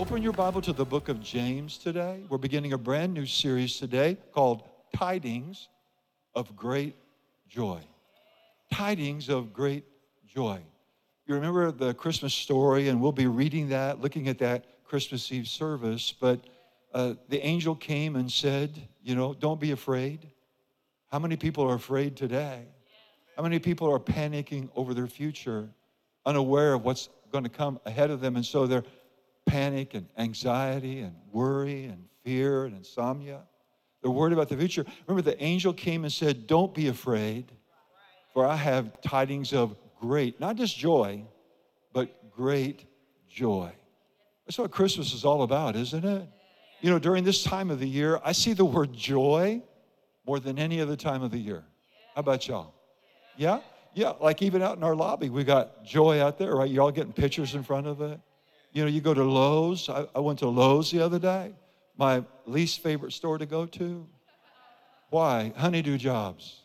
Open your Bible to the book of James today. We're beginning a brand new series today called Tidings of Great Joy. Tidings of Great Joy. You remember the Christmas story, and we'll be reading that, looking at that Christmas Eve service. But uh, the angel came and said, You know, don't be afraid. How many people are afraid today? How many people are panicking over their future, unaware of what's going to come ahead of them? And so they're panic and anxiety and worry and fear and insomnia. They're worried about the future. Remember, the angel came and said, Don't be afraid, for I have tidings of great, not just joy, but great joy. That's what Christmas is all about, isn't it? You know, during this time of the year, I see the word joy more than any other time of the year. How about y'all? Yeah? Yeah, like even out in our lobby, we got joy out there, right? You all getting pictures in front of it. You know, you go to Lowe's. I, I went to Lowe's the other day, my least favorite store to go to. Why? Honeydew jobs.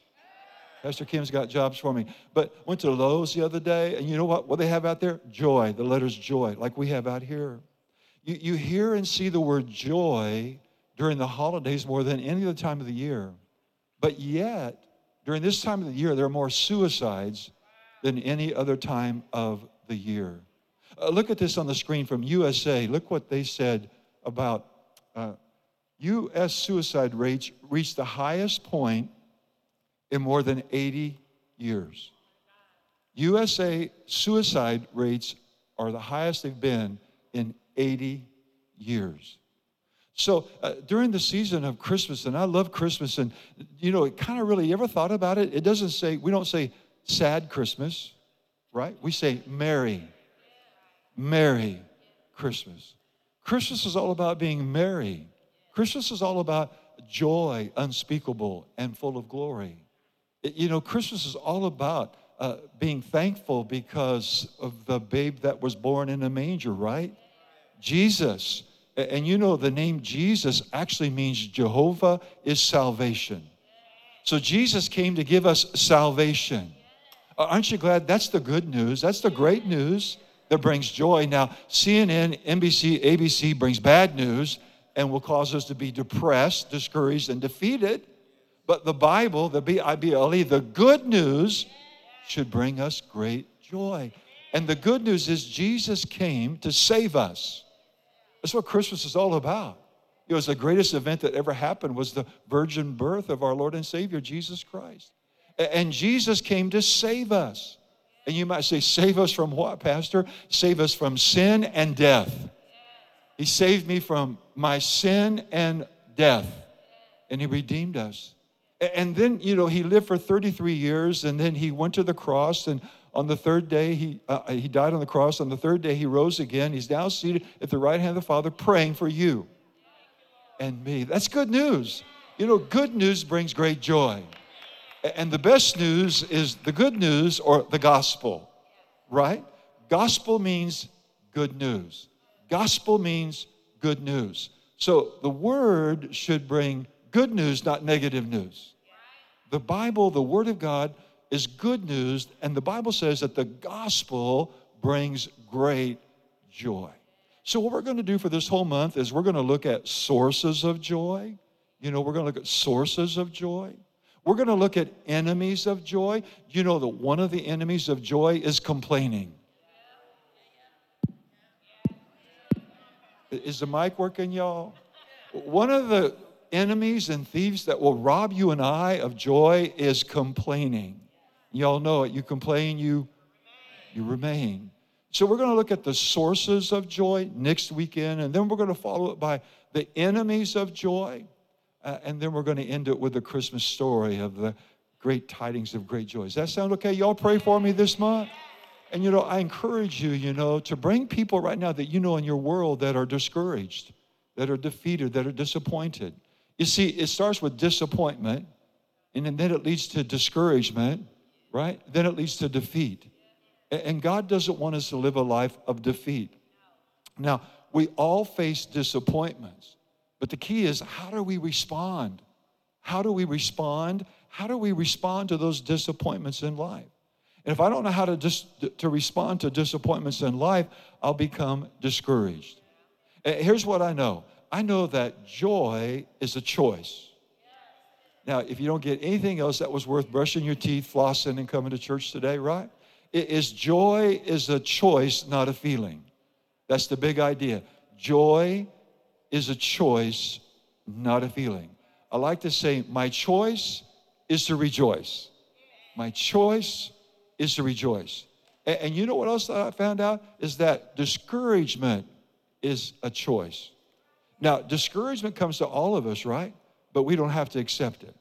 Pastor Kim's got jobs for me. But went to Lowe's the other day, and you know what? What they have out there? Joy. The letters joy, like we have out here. You, you hear and see the word joy during the holidays more than any other time of the year. But yet, during this time of the year, there are more suicides than any other time of the year. Uh, look at this on the screen from USA. Look what they said about uh, U.S. suicide rates reached the highest point in more than 80 years. USA suicide rates are the highest they've been in 80 years. So uh, during the season of Christmas, and I love Christmas, and you know, it kind of really, you ever thought about it? It doesn't say, we don't say sad Christmas, right? We say merry, merry Christmas. Christmas is all about being merry. Christmas is all about joy unspeakable and full of glory. It, you know, Christmas is all about uh, being thankful because of the babe that was born in a manger, right? Jesus. And you know, the name Jesus actually means Jehovah is salvation. So Jesus came to give us salvation. Aren't you glad? That's the good news. That's the great news that brings joy. Now, CNN, NBC, ABC brings bad news and will cause us to be depressed, discouraged, and defeated. But the Bible, the B I B L E, the good news should bring us great joy. And the good news is Jesus came to save us. That's what Christmas is all about. It was the greatest event that ever happened was the virgin birth of our Lord and Savior, Jesus Christ. And Jesus came to save us. And you might say, save us from what, Pastor? Save us from sin and death. He saved me from my sin and death. And he redeemed us. And then, you know, he lived for 33 years and then he went to the cross. And on the third day, he, uh, he died on the cross. On the third day, he rose again. He's now seated at the right hand of the Father praying for you and me. That's good news. You know, good news brings great joy. And the best news is the good news or the gospel, right? Gospel means good news. Gospel means good news. So the word should bring good news, not negative news. The Bible, the Word of God, is good news, and the Bible says that the gospel brings great joy. So, what we're going to do for this whole month is we're going to look at sources of joy. You know, we're going to look at sources of joy. We're going to look at enemies of joy. You know that one of the enemies of joy is complaining. Is the mic working, y'all? One of the enemies and thieves that will rob you and I of joy is complaining. Y'all know it. You complain, you, you remain. So we're going to look at the sources of joy next weekend, and then we're going to follow it by the enemies of joy. Uh, and then we're going to end it with the Christmas story of the great tidings of great joy. Does that sound okay? Y'all pray for me this month? And you know, I encourage you, you know, to bring people right now that you know in your world that are discouraged, that are defeated, that are disappointed. You see, it starts with disappointment, and then it leads to discouragement, right? Then it leads to defeat. And God doesn't want us to live a life of defeat. Now, we all face disappointments, but the key is how do we respond? How do we respond? How do we respond to those disappointments in life? And if I don't know how to, dis- to respond to disappointments in life, I'll become discouraged. Eh, here's what I know I know that joy is a choice. Now, if you don't get anything else that was worth brushing your teeth, flossing, and coming to church today, right? It is joy is a choice, not a feeling. That's the big idea. Joy is a choice, not a feeling. I like to say, my choice is to rejoice. My choice is to rejoice. And, and you know what else I found out? Is that discouragement is a choice. Now, discouragement comes to all of us, right? But we don't have to accept it.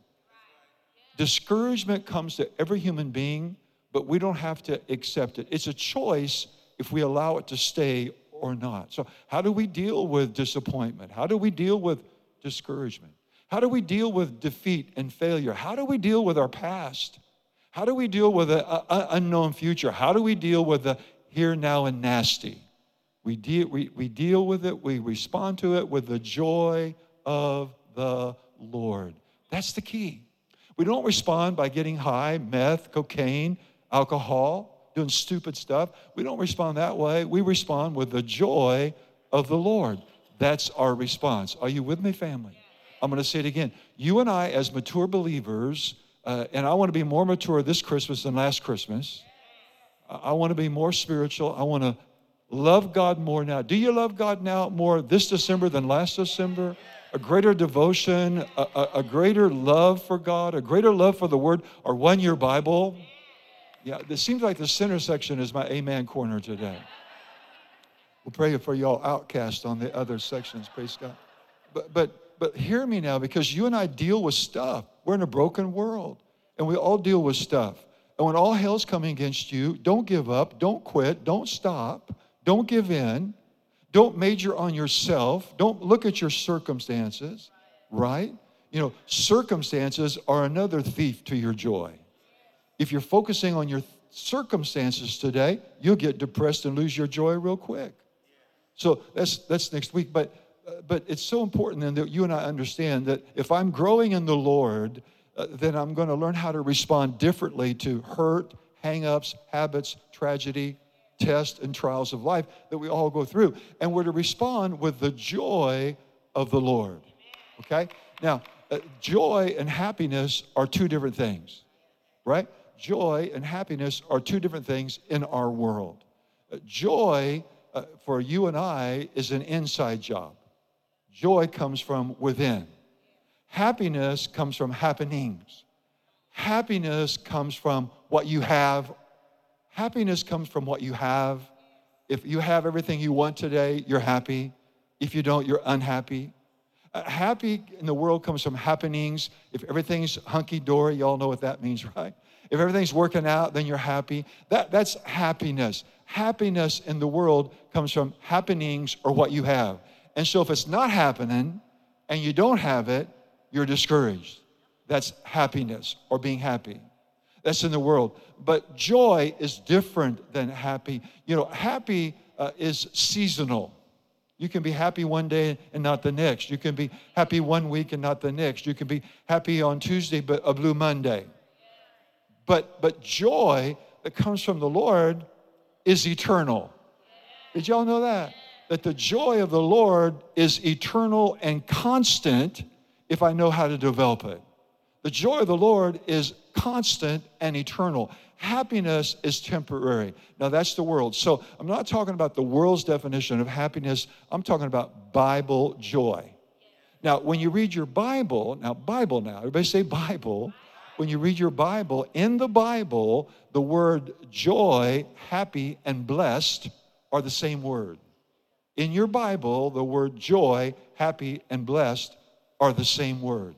Discouragement comes to every human being, but we don't have to accept it. It's a choice if we allow it to stay or not. So, how do we deal with disappointment? How do we deal with discouragement? How do we deal with defeat and failure? How do we deal with our past? How do we deal with an unknown future? How do we deal with the here, now, and nasty? We, de- we, we deal with it, we respond to it with the joy of the Lord. That's the key. We don't respond by getting high, meth, cocaine, alcohol, doing stupid stuff. We don't respond that way. We respond with the joy of the Lord. That's our response. Are you with me, family? I'm going to say it again. You and I, as mature believers, uh, and I want to be more mature this Christmas than last Christmas. I want to be more spiritual. I want to love God more now. Do you love God now more this December than last December? A greater devotion, a, a, a greater love for God, a greater love for the Word, or one year Bible? Yeah, it seems like the center section is my amen corner today. We'll pray for y'all outcast on the other sections, praise God. But, but, but hear me now because you and I deal with stuff. We're in a broken world and we all deal with stuff. And when all hell's coming against you, don't give up, don't quit, don't stop. Don't give in. Don't major on yourself. Don't look at your circumstances, right? You know, circumstances are another thief to your joy. If you're focusing on your circumstances today, you'll get depressed and lose your joy real quick. So that's that's next week. But uh, but it's so important then that you and I understand that if I'm growing in the Lord, uh, then I'm going to learn how to respond differently to hurt, hangups, habits, tragedy, tests and trials of life that we all go through. And we're to respond with the joy of the Lord. Okay? Now, uh, joy and happiness are two different things, right? Joy and happiness are two different things in our world. Uh, joy uh, for you and I is an inside job. Joy comes from within. Happiness comes from happenings. Happiness comes from what you have Happiness comes from what you have. If you have everything you want today, you're happy. If you don't, you're unhappy. Uh, happy in the world comes from happenings. If everything's hunky dory, y'all know what that means, right? If everything's working out, then you're happy. That, that's happiness. Happiness in the world comes from happenings or what you have. And so if it's not happening and you don't have it, you're discouraged. That's happiness or being happy. That's in the world. But joy is different than happy. You know, happy uh, is seasonal. You can be happy one day and not the next. You can be happy one week and not the next. You can be happy on Tuesday but a blue Monday. But but joy that comes from the Lord is eternal. Did y'all know that? That the joy of the Lord is eternal and constant if I know how to develop it. The joy of the Lord is constant and eternal. Happiness is temporary. Now, that's the world. So, I'm not talking about the world's definition of happiness, I'm talking about Bible joy. Now, when you read your Bible, now, Bible now, everybody say Bible. When you read your Bible, in the Bible, the word joy, happy, and blessed are the same word. In your Bible, the word joy, happy, and blessed are the same word.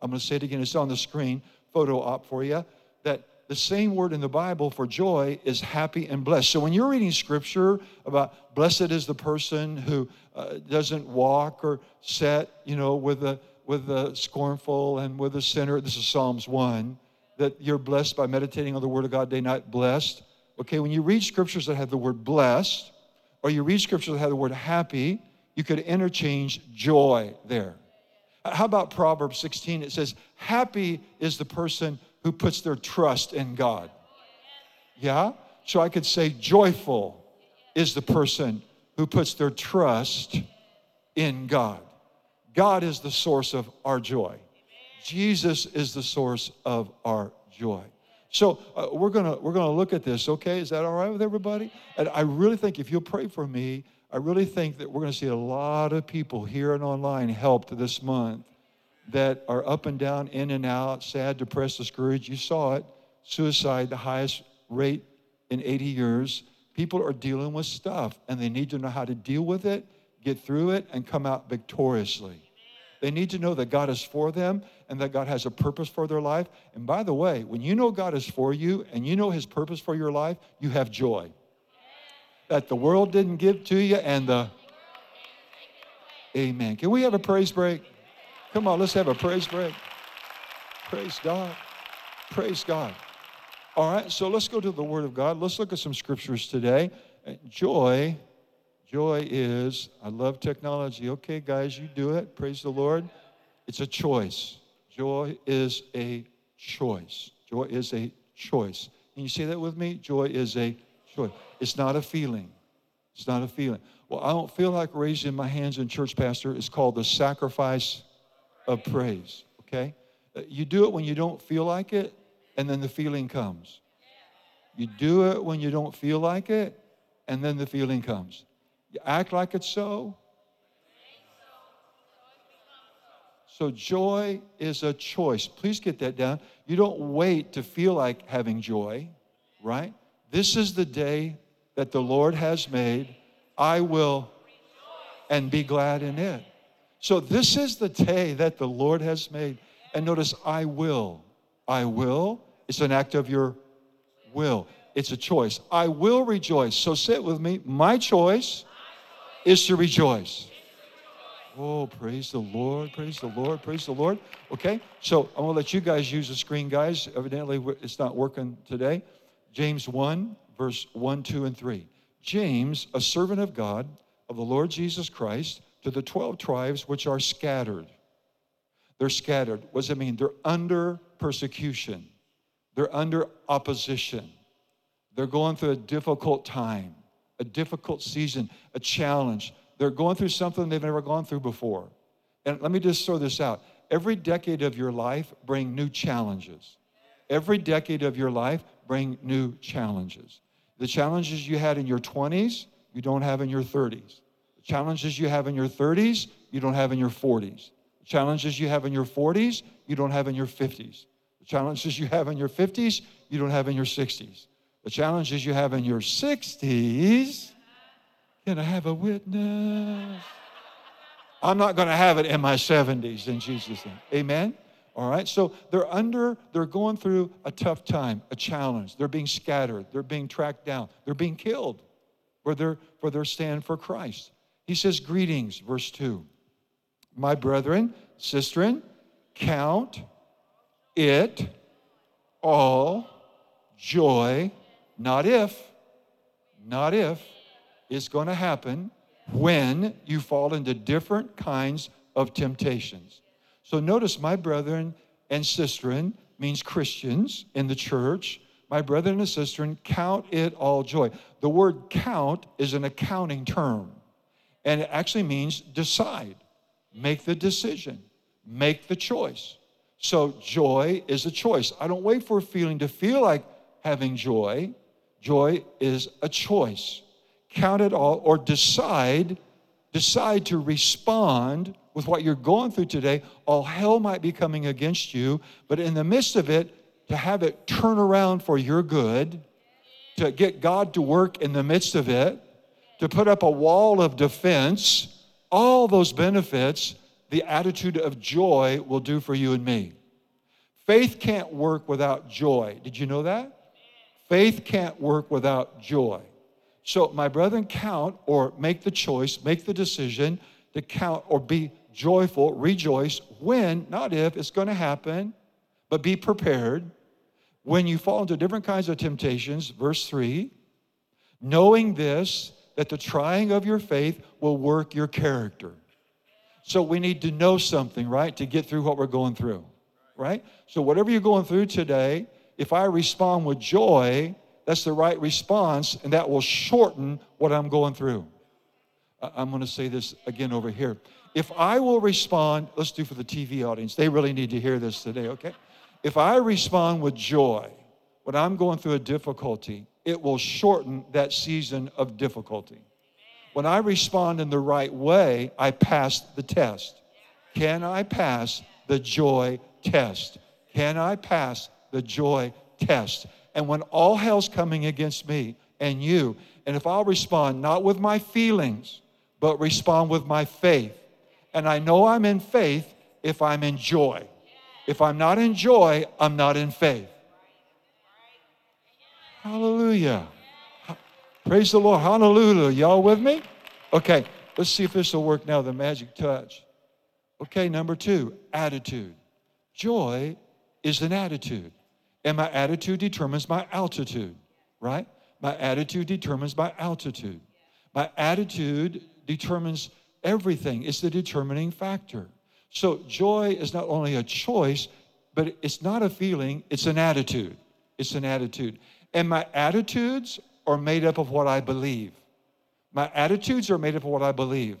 I'm going to say it again, it's on the screen, photo op for you, that the same word in the Bible for joy is happy and blessed. So when you're reading scripture about blessed is the person who uh, doesn't walk or set, you know, with the with the scornful and with the sinner. This is Psalms 1 that you're blessed by meditating on the word of God day and night blessed. Okay, when you read scriptures that have the word blessed, or you read scriptures that have the word happy, you could interchange joy there. How about Proverbs 16? It says, Happy is the person who puts their trust in God. Yeah? So I could say, Joyful is the person who puts their trust in God. God is the source of our joy. Jesus is the source of our joy. So uh, we're gonna we're gonna look at this. Okay, is that all right with everybody? And I really think if you'll pray for me, I really think that we're gonna see a lot of people here and online helped this month that are up and down, in and out, sad, depressed, discouraged. You saw it. Suicide, the highest rate in 80 years. People are dealing with stuff and they need to know how to deal with it, get through it, and come out victoriously. They need to know that God is for them and that God has a purpose for their life. And by the way, when you know God is for you and you know His purpose for your life, you have joy. That the world didn't give to you and the. Amen. Can we have a praise break? Come on, let's have a praise break. Praise God. Praise God. All right, so let's go to the Word of God. Let's look at some scriptures today. Joy Joy is, I love technology. Okay, guys, you do it. Praise the Lord. It's a choice. Joy is a choice. Joy is a choice. Can you say that with me? Joy is a choice. It's not a feeling. It's not a feeling. Well, I don't feel like raising my hands in church, Pastor. It's called the sacrifice of praise. Okay? Uh, you do it when you don't feel like it, and then the feeling comes. You do it when you don't feel like it, and then the feeling comes. You act like it's so. So, joy is a choice. Please get that down. You don't wait to feel like having joy, right? This is the day that the Lord has made. I will and be glad in it. So, this is the day that the Lord has made. And notice, I will. I will. It's an act of your will, it's a choice. I will rejoice. So, sit with me. My choice is to rejoice. Oh, praise the Lord, praise the Lord, praise the Lord. Okay, so I'm gonna let you guys use the screen, guys. Evidently, it's not working today. James 1, verse 1, 2, and 3. James, a servant of God, of the Lord Jesus Christ, to the 12 tribes which are scattered. They're scattered. What does it mean? They're under persecution, they're under opposition, they're going through a difficult time a difficult season, a challenge. They're going through something they've never gone through before. And let me just throw this out. Every decade of your life bring new challenges. Every decade of your life bring new challenges. The challenges you had in your 20s, you don't have in your 30s. The challenges you have in your 30s, you don't have in your 40s. The challenges you have in your 40s, you don't have in your 50s. The challenges you have in your 50s, you don't have in your 60s. The challenges you have in your 60s, can I have a witness? I'm not going to have it in my 70s in Jesus' name. Amen? All right, so they're under, they're going through a tough time, a challenge. They're being scattered, they're being tracked down, they're being killed for their, for their stand for Christ. He says, Greetings, verse 2. My brethren, sisterin, count it all joy not if, not if, it's going to happen when you fall into different kinds of temptations. So notice, my brethren and sisterin means Christians in the church. My brethren and sisterin, count it all joy. The word count is an accounting term, and it actually means decide, make the decision, make the choice. So joy is a choice. I don't wait for a feeling to feel like having joy. Joy is a choice. Count it all or decide, decide to respond with what you're going through today. All hell might be coming against you, but in the midst of it, to have it turn around for your good, to get God to work in the midst of it, to put up a wall of defense, all those benefits, the attitude of joy will do for you and me. Faith can't work without joy. Did you know that? Faith can't work without joy. So, my brethren, count or make the choice, make the decision to count or be joyful, rejoice when, not if, it's going to happen, but be prepared. When you fall into different kinds of temptations, verse 3, knowing this, that the trying of your faith will work your character. So we need to know something, right, to get through what we're going through, right? So whatever you're going through today, if I respond with joy, that's the right response, and that will shorten what I'm going through. I'm going to say this again over here. If I will respond, let's do for the TV audience, they really need to hear this today, okay? If I respond with joy when I'm going through a difficulty, it will shorten that season of difficulty. When I respond in the right way, I pass the test. Can I pass the joy test? Can I pass the joy test? And when all hell's coming against me and you, and if I'll respond not with my feelings, but respond with my faith, and I know I'm in faith if I'm in joy. If I'm not in joy, I'm not in faith. Hallelujah. Praise the Lord. Hallelujah. Y'all with me? Okay, let's see if this will work now the magic touch. Okay, number two, attitude. Joy is an attitude, and my attitude determines my altitude, right? My attitude determines my altitude. My attitude determines everything, it's the determining factor. So, joy is not only a choice, but it's not a feeling, it's an attitude. It's an attitude. And my attitudes are made up of what I believe. My attitudes are made up of what I believe.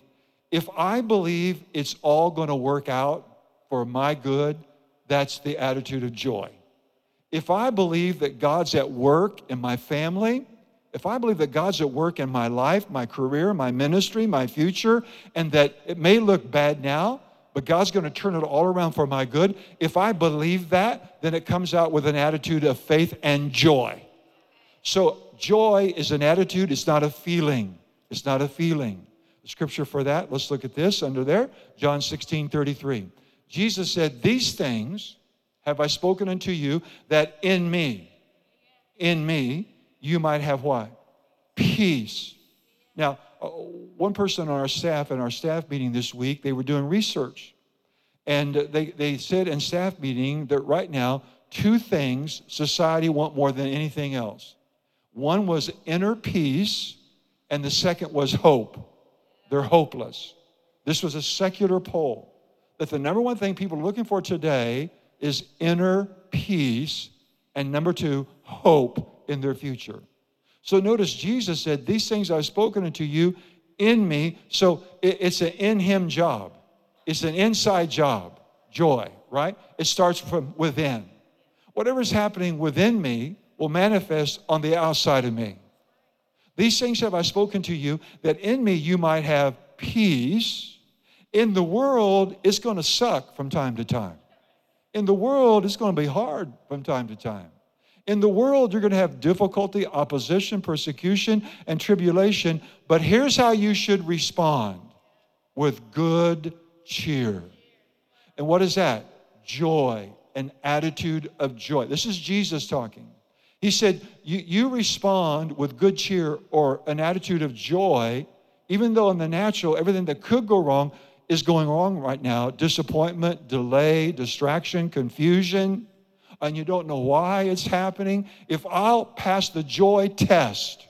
If I believe it's all going to work out for my good, that's the attitude of joy. If I believe that God's at work in my family, if I believe that God's at work in my life, my career, my ministry, my future, and that it may look bad now, but God's going to turn it all around for my good, if I believe that, then it comes out with an attitude of faith and joy. So, joy is an attitude, it's not a feeling. It's not a feeling. The scripture for that, let's look at this under there John 16 33. Jesus said, These things have I spoken unto you, that in me, in me, you might have what? Peace. Now, uh, one person on our staff, in our staff meeting this week, they were doing research. And they, they said in staff meeting that right now, two things society want more than anything else one was inner peace, and the second was hope. They're hopeless. This was a secular poll that the number one thing people are looking for today is inner peace, and number two, hope in their future. So notice Jesus said, These things I've spoken unto you in me. So it's an in him job, it's an inside job, joy, right? It starts from within. Whatever's happening within me will manifest on the outside of me. These things have I spoken to you, that in me you might have peace. In the world, it's going to suck from time to time. In the world, it's going to be hard from time to time. In the world, you're going to have difficulty, opposition, persecution, and tribulation. But here's how you should respond with good cheer. And what is that? Joy, an attitude of joy. This is Jesus talking. He said, you, you respond with good cheer or an attitude of joy, even though in the natural, everything that could go wrong is going wrong right now disappointment, delay, distraction, confusion, and you don't know why it's happening. If I'll pass the joy test,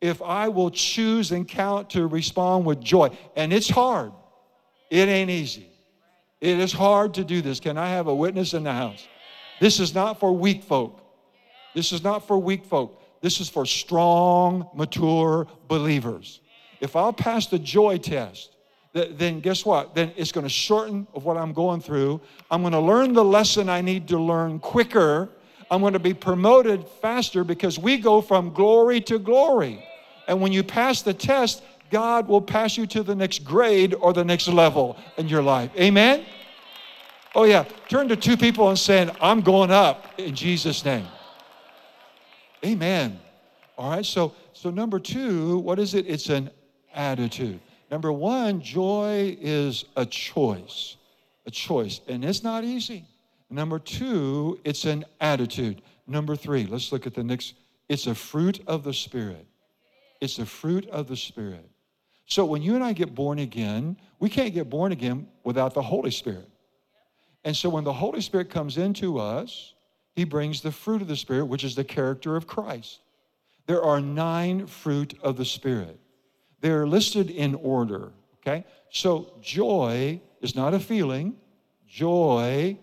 if I will choose and count to respond with joy, and it's hard, it ain't easy. It is hard to do this. Can I have a witness in the house? This is not for weak folk. This is not for weak folk. This is for strong, mature believers. If I'll pass the joy test, then guess what? Then it's going to shorten of what I'm going through. I'm going to learn the lesson I need to learn quicker. I'm going to be promoted faster because we go from glory to glory. And when you pass the test, God will pass you to the next grade or the next level in your life. Amen? Oh, yeah. Turn to two people and say, I'm going up in Jesus' name. Amen. All right, so so number two, what is it? It's an attitude. Number one, joy is a choice, a choice, and it's not easy. Number two, it's an attitude. Number three, let's look at the next. It's a fruit of the Spirit. It's a fruit of the Spirit. So when you and I get born again, we can't get born again without the Holy Spirit. And so when the Holy Spirit comes into us, he brings the fruit of the Spirit, which is the character of Christ. There are nine fruit of the Spirit. They're listed in order, okay? So joy is not a feeling, joy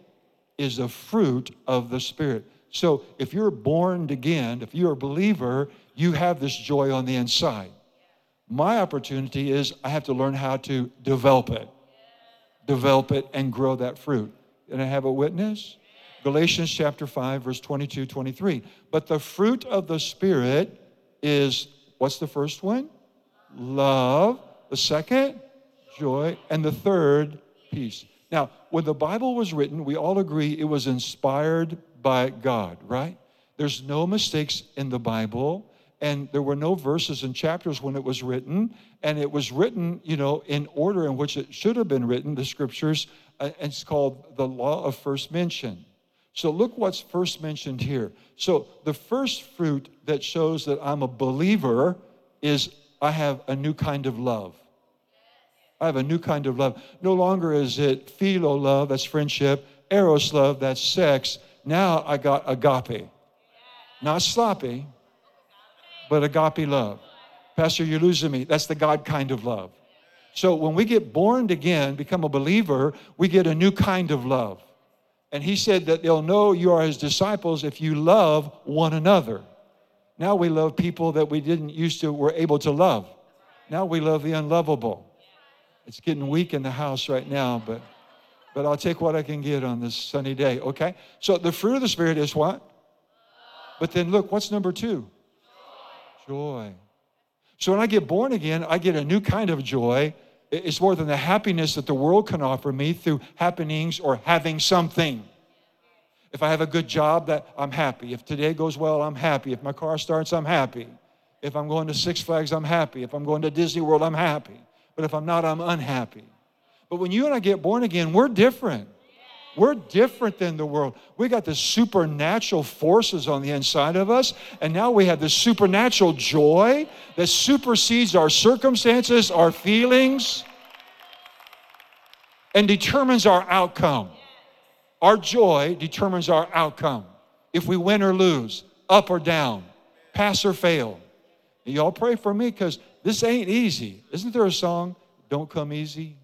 is a fruit of the Spirit. So if you're born again, if you're a believer, you have this joy on the inside. My opportunity is I have to learn how to develop it, develop it, and grow that fruit. And I have a witness? Galatians chapter 5, verse 22, 23. But the fruit of the Spirit is what's the first one? Love. The second, joy. And the third, peace. Now, when the Bible was written, we all agree it was inspired by God, right? There's no mistakes in the Bible and there were no verses and chapters when it was written and it was written you know in order in which it should have been written the scriptures and it's called the law of first mention so look what's first mentioned here so the first fruit that shows that i'm a believer is i have a new kind of love i have a new kind of love no longer is it philo love that's friendship eros love that's sex now i got agape not sloppy but agape love. Pastor, you're losing me. That's the God kind of love. So when we get born again, become a believer, we get a new kind of love. And he said that they'll know you are his disciples if you love one another. Now we love people that we didn't used to were able to love. Now we love the unlovable. It's getting weak in the house right now, but but I'll take what I can get on this sunny day, okay? So the fruit of the spirit is what? But then look, what's number 2? Joy. So when I get born again, I get a new kind of joy. It's more than the happiness that the world can offer me through happenings or having something. If I have a good job, that I'm happy. If today goes well, I'm happy. If my car starts, I'm happy. If I'm going to Six Flags, I'm happy. If I'm going to Disney World, I'm happy. But if I'm not, I'm unhappy. But when you and I get born again, we're different. We're different than the world. We got the supernatural forces on the inside of us, and now we have the supernatural joy that supersedes our circumstances, our feelings, and determines our outcome. Our joy determines our outcome. If we win or lose, up or down, pass or fail. Y'all pray for me because this ain't easy. Isn't there a song? Don't come easy.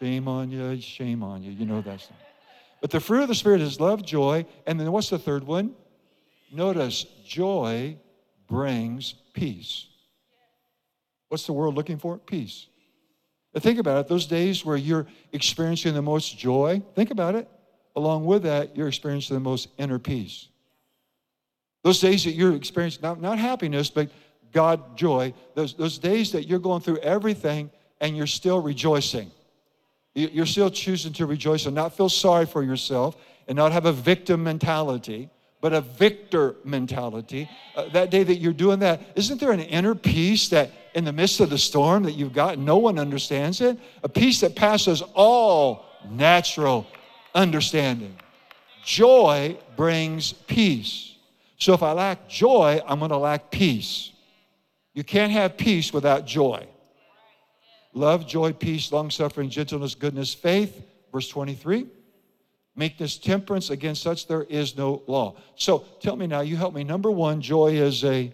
Shame on you, shame on you. You know that song. But the fruit of the Spirit is love, joy, and then what's the third one? Notice joy brings peace. What's the world looking for? Peace. But think about it, those days where you're experiencing the most joy, think about it. Along with that, you're experiencing the most inner peace. Those days that you're experiencing, not, not happiness, but God joy, those, those days that you're going through everything and you're still rejoicing. You're still choosing to rejoice and not feel sorry for yourself and not have a victim mentality, but a victor mentality. Uh, that day that you're doing that, isn't there an inner peace that in the midst of the storm that you've got, no one understands it? A peace that passes all natural understanding. Joy brings peace. So if I lack joy, I'm going to lack peace. You can't have peace without joy love, joy, peace, long suffering, gentleness, goodness, faith. Verse 23. Meekness, temperance, against such there is no law. So tell me now, you help me. Number one, joy is a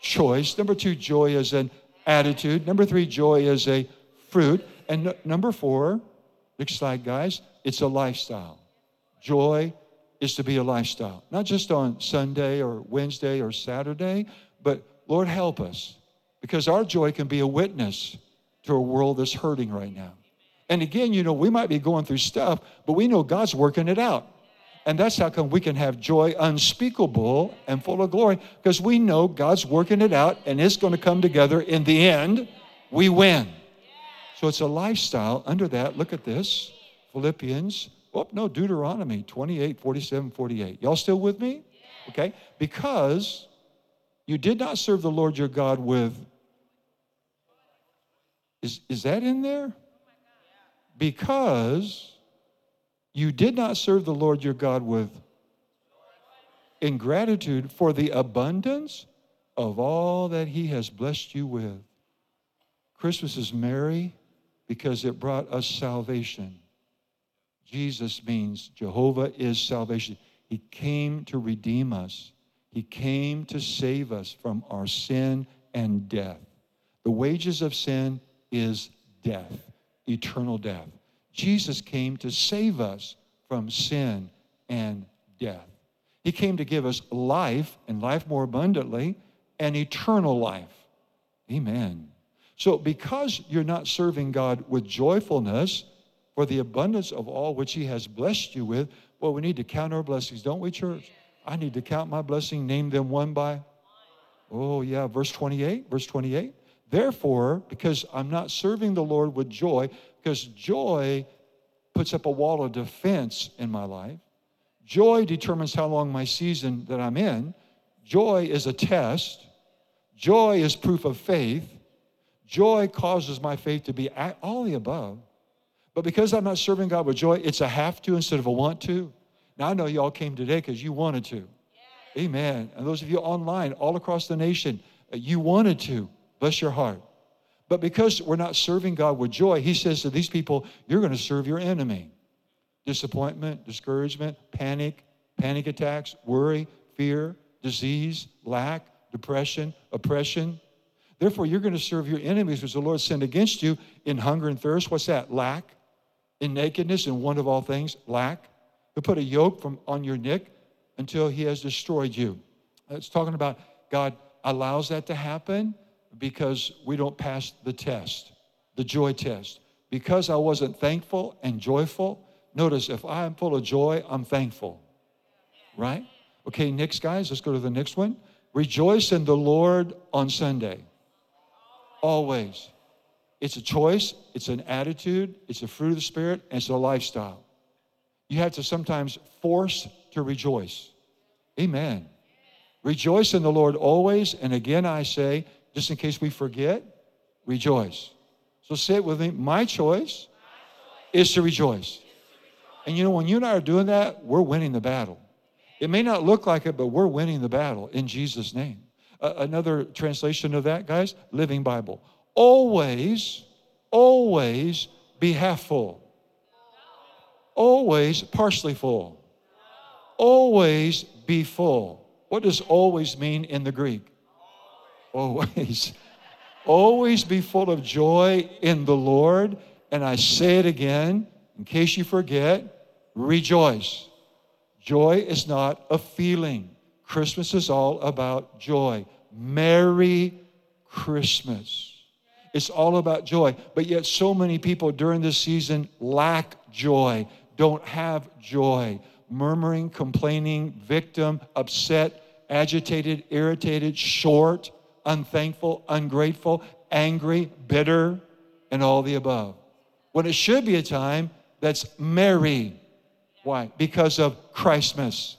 choice. Number two, joy is an attitude. Number three, joy is a fruit. And n- number four, next slide, guys, it's a lifestyle. Joy is to be a lifestyle, not just on Sunday or Wednesday or Saturday, but Lord, help us because our joy can be a witness to a world that's hurting right now. And again, you know, we might be going through stuff, but we know God's working it out. And that's how come we can have joy unspeakable and full of glory because we know God's working it out and it's going to come together. In the end, we win. So it's a lifestyle under that. Look at this Philippians, oh, no, Deuteronomy 28, 47, 48. Y'all still with me? Okay. Because you did not serve the Lord your God with is, is that in there? Because you did not serve the Lord your God with ingratitude for the abundance of all that he has blessed you with. Christmas is merry because it brought us salvation. Jesus means Jehovah is salvation. He came to redeem us, He came to save us from our sin and death. The wages of sin is death, eternal death. Jesus came to save us from sin and death. He came to give us life and life more abundantly and eternal life. Amen. So, because you're not serving God with joyfulness for the abundance of all which He has blessed you with, well, we need to count our blessings, don't we, church? I need to count my blessing, name them one by. Oh, yeah, verse 28, verse 28. Therefore, because I'm not serving the Lord with joy, because joy puts up a wall of defense in my life, joy determines how long my season that I'm in, joy is a test, joy is proof of faith. Joy causes my faith to be all the above. But because I'm not serving God with joy, it's a have to instead of a want to. Now, I know you all came today because you wanted to. Amen. And those of you online, all across the nation, uh, you wanted to. Bless your heart. But because we're not serving God with joy, He says to these people, You're going to serve your enemy. Disappointment, discouragement, panic, panic attacks, worry, fear, disease, lack, depression, oppression. Therefore, you're going to serve your enemies, which the Lord sent against you in hunger and thirst. What's that? Lack. In nakedness and want of all things, lack. He'll put a yoke from on your neck until he has destroyed you. It's talking about God allows that to happen because we don't pass the test, the joy test. Because I wasn't thankful and joyful, notice if I'm full of joy, I'm thankful. Right? Okay, next, guys, let's go to the next one. Rejoice in the Lord on Sunday. Always. It's a choice, it's an attitude, it's a fruit of the Spirit, and it's a lifestyle. You have to sometimes force to rejoice. Amen. Rejoice in the Lord always. And again, I say, just in case we forget, rejoice. So say it with me. My choice is to rejoice. And you know, when you and I are doing that, we're winning the battle. It may not look like it, but we're winning the battle in Jesus' name. Uh, another translation of that, guys, Living Bible. Always, always be half full. Always partially full. Always be full. What does always mean in the Greek? Always. always be full of joy in the Lord. And I say it again, in case you forget, rejoice. Joy is not a feeling. Christmas is all about joy. Merry Christmas. It's all about joy. But yet, so many people during this season lack joy, don't have joy. Murmuring, complaining, victim, upset, agitated, irritated, short, unthankful, ungrateful, angry, bitter, and all the above. When it should be a time that's merry. Why? Because of Christmas.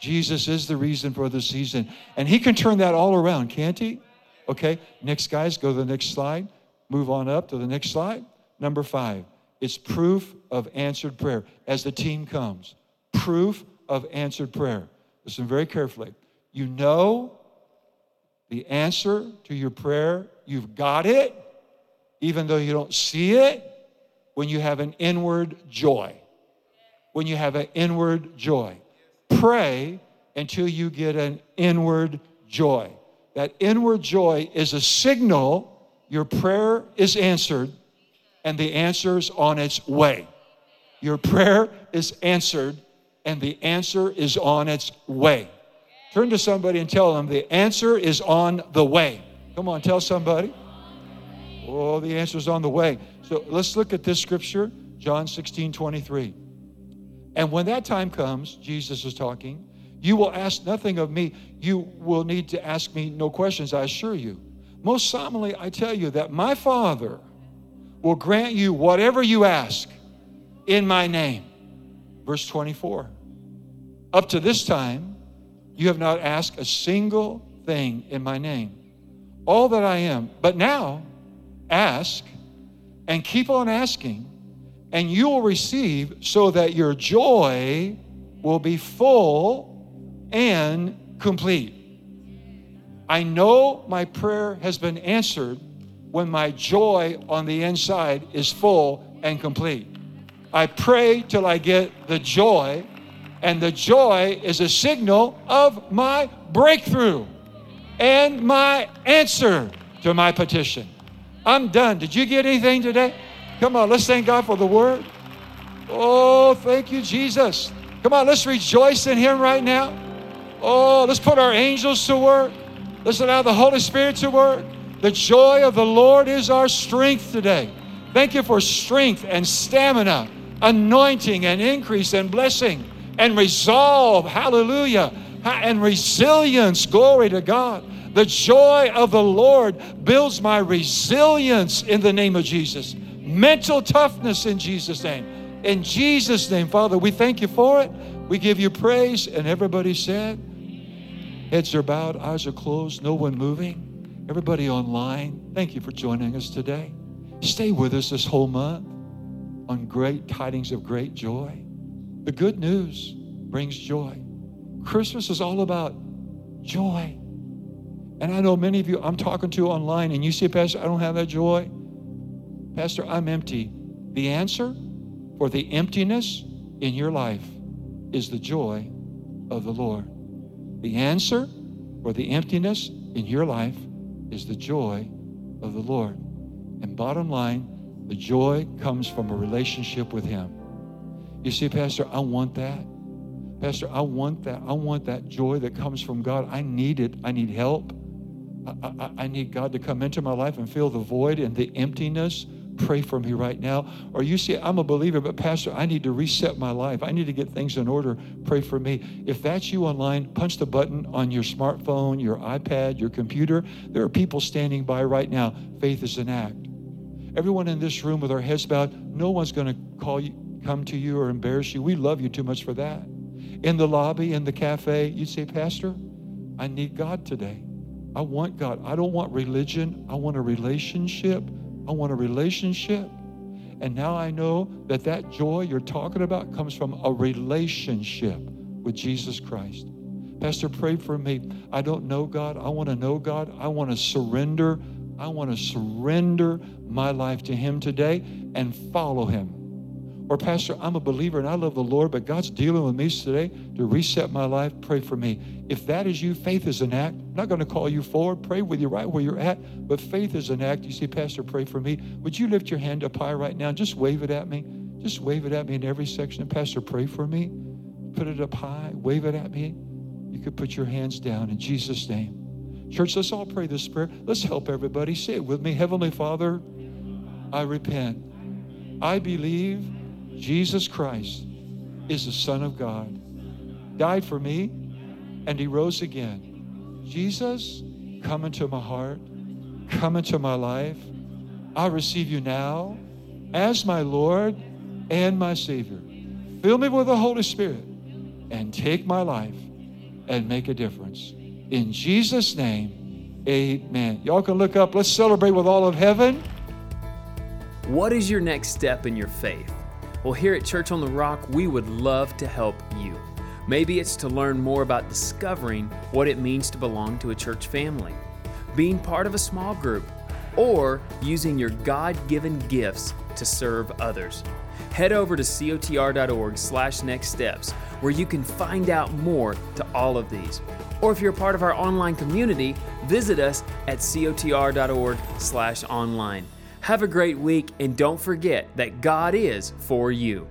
Jesus is the reason for the season. And he can turn that all around, can't he? Okay, next, guys, go to the next slide. Move on up to the next slide. Number five, it's proof of answered prayer. As the team comes, proof of answered prayer. Listen very carefully. You know the answer to your prayer, you've got it, even though you don't see it, when you have an inward joy. When you have an inward joy pray until you get an inward joy. That inward joy is a signal your prayer is answered and the answer is on its way. Your prayer is answered and the answer is on its way. Turn to somebody and tell them the answer is on the way. Come on, tell somebody. Oh, the answer is on the way. So let's look at this scripture, John 16 23. And when that time comes, Jesus is talking, you will ask nothing of me. You will need to ask me no questions, I assure you. Most solemnly, I tell you that my Father will grant you whatever you ask in my name. Verse 24. Up to this time, you have not asked a single thing in my name. All that I am. But now, ask and keep on asking and you will receive so that your joy will be full and complete. I know my prayer has been answered when my joy on the inside is full and complete. I pray till I get the joy, and the joy is a signal of my breakthrough and my answer to my petition. I'm done. Did you get anything today? Come on, let's thank God for the word. Oh, thank you, Jesus. Come on, let's rejoice in Him right now. Oh, let's put our angels to work. Let's allow the Holy Spirit to work. The joy of the Lord is our strength today. Thank you for strength and stamina, anointing and increase and blessing and resolve. Hallelujah. And resilience. Glory to God. The joy of the Lord builds my resilience in the name of Jesus. Mental toughness in Jesus' name. In Jesus' name, Father, we thank you for it. We give you praise. And everybody said, heads are bowed, eyes are closed, no one moving. Everybody online, thank you for joining us today. Stay with us this whole month on great tidings of great joy. The good news brings joy. Christmas is all about joy. And I know many of you I'm talking to online, and you say, Pastor, I don't have that joy. Pastor, I'm empty. The answer for the emptiness in your life is the joy of the Lord. The answer for the emptiness in your life is the joy of the Lord. And bottom line, the joy comes from a relationship with Him. You see, Pastor, I want that. Pastor, I want that. I want that joy that comes from God. I need it. I need help. I, I, I need God to come into my life and fill the void and the emptiness pray for me right now. Or you say, I'm a believer, but Pastor, I need to reset my life. I need to get things in order. Pray for me. If that's you online, punch the button on your smartphone, your iPad, your computer. There are people standing by right now. Faith is an act. Everyone in this room with our heads bowed, no one's going to call you, come to you or embarrass you. We love you too much for that. In the lobby, in the cafe, you'd say, Pastor, I need God today. I want God. I don't want religion. I want a relationship I want a relationship. And now I know that that joy you're talking about comes from a relationship with Jesus Christ. Pastor, pray for me. I don't know God. I want to know God. I want to surrender. I want to surrender my life to Him today and follow Him. Or, Pastor, I'm a believer and I love the Lord, but God's dealing with me today to reset my life. Pray for me. If that is you, faith is an act. I'm not going to call you forward. Pray with you right where you're at, but faith is an act. You see, Pastor, pray for me. Would you lift your hand up high right now? Just wave it at me. Just wave it at me in every section. Pastor, pray for me. Put it up high. Wave it at me. You could put your hands down in Jesus' name. Church, let's all pray this prayer. Let's help everybody. Say it with me. Heavenly Father, I repent. I believe Jesus Christ is the Son of God, died for me, and He rose again. Jesus, come into my heart, come into my life. I receive you now as my Lord and my Savior. Fill me with the Holy Spirit and take my life and make a difference. In Jesus' name, amen. Y'all can look up. Let's celebrate with all of heaven. What is your next step in your faith? Well, here at Church on the Rock, we would love to help you. Maybe it's to learn more about discovering what it means to belong to a church family, being part of a small group, or using your God given gifts to serve others. Head over to cotr.org slash next steps where you can find out more to all of these. Or if you're part of our online community, visit us at cotr.org slash online. Have a great week and don't forget that God is for you.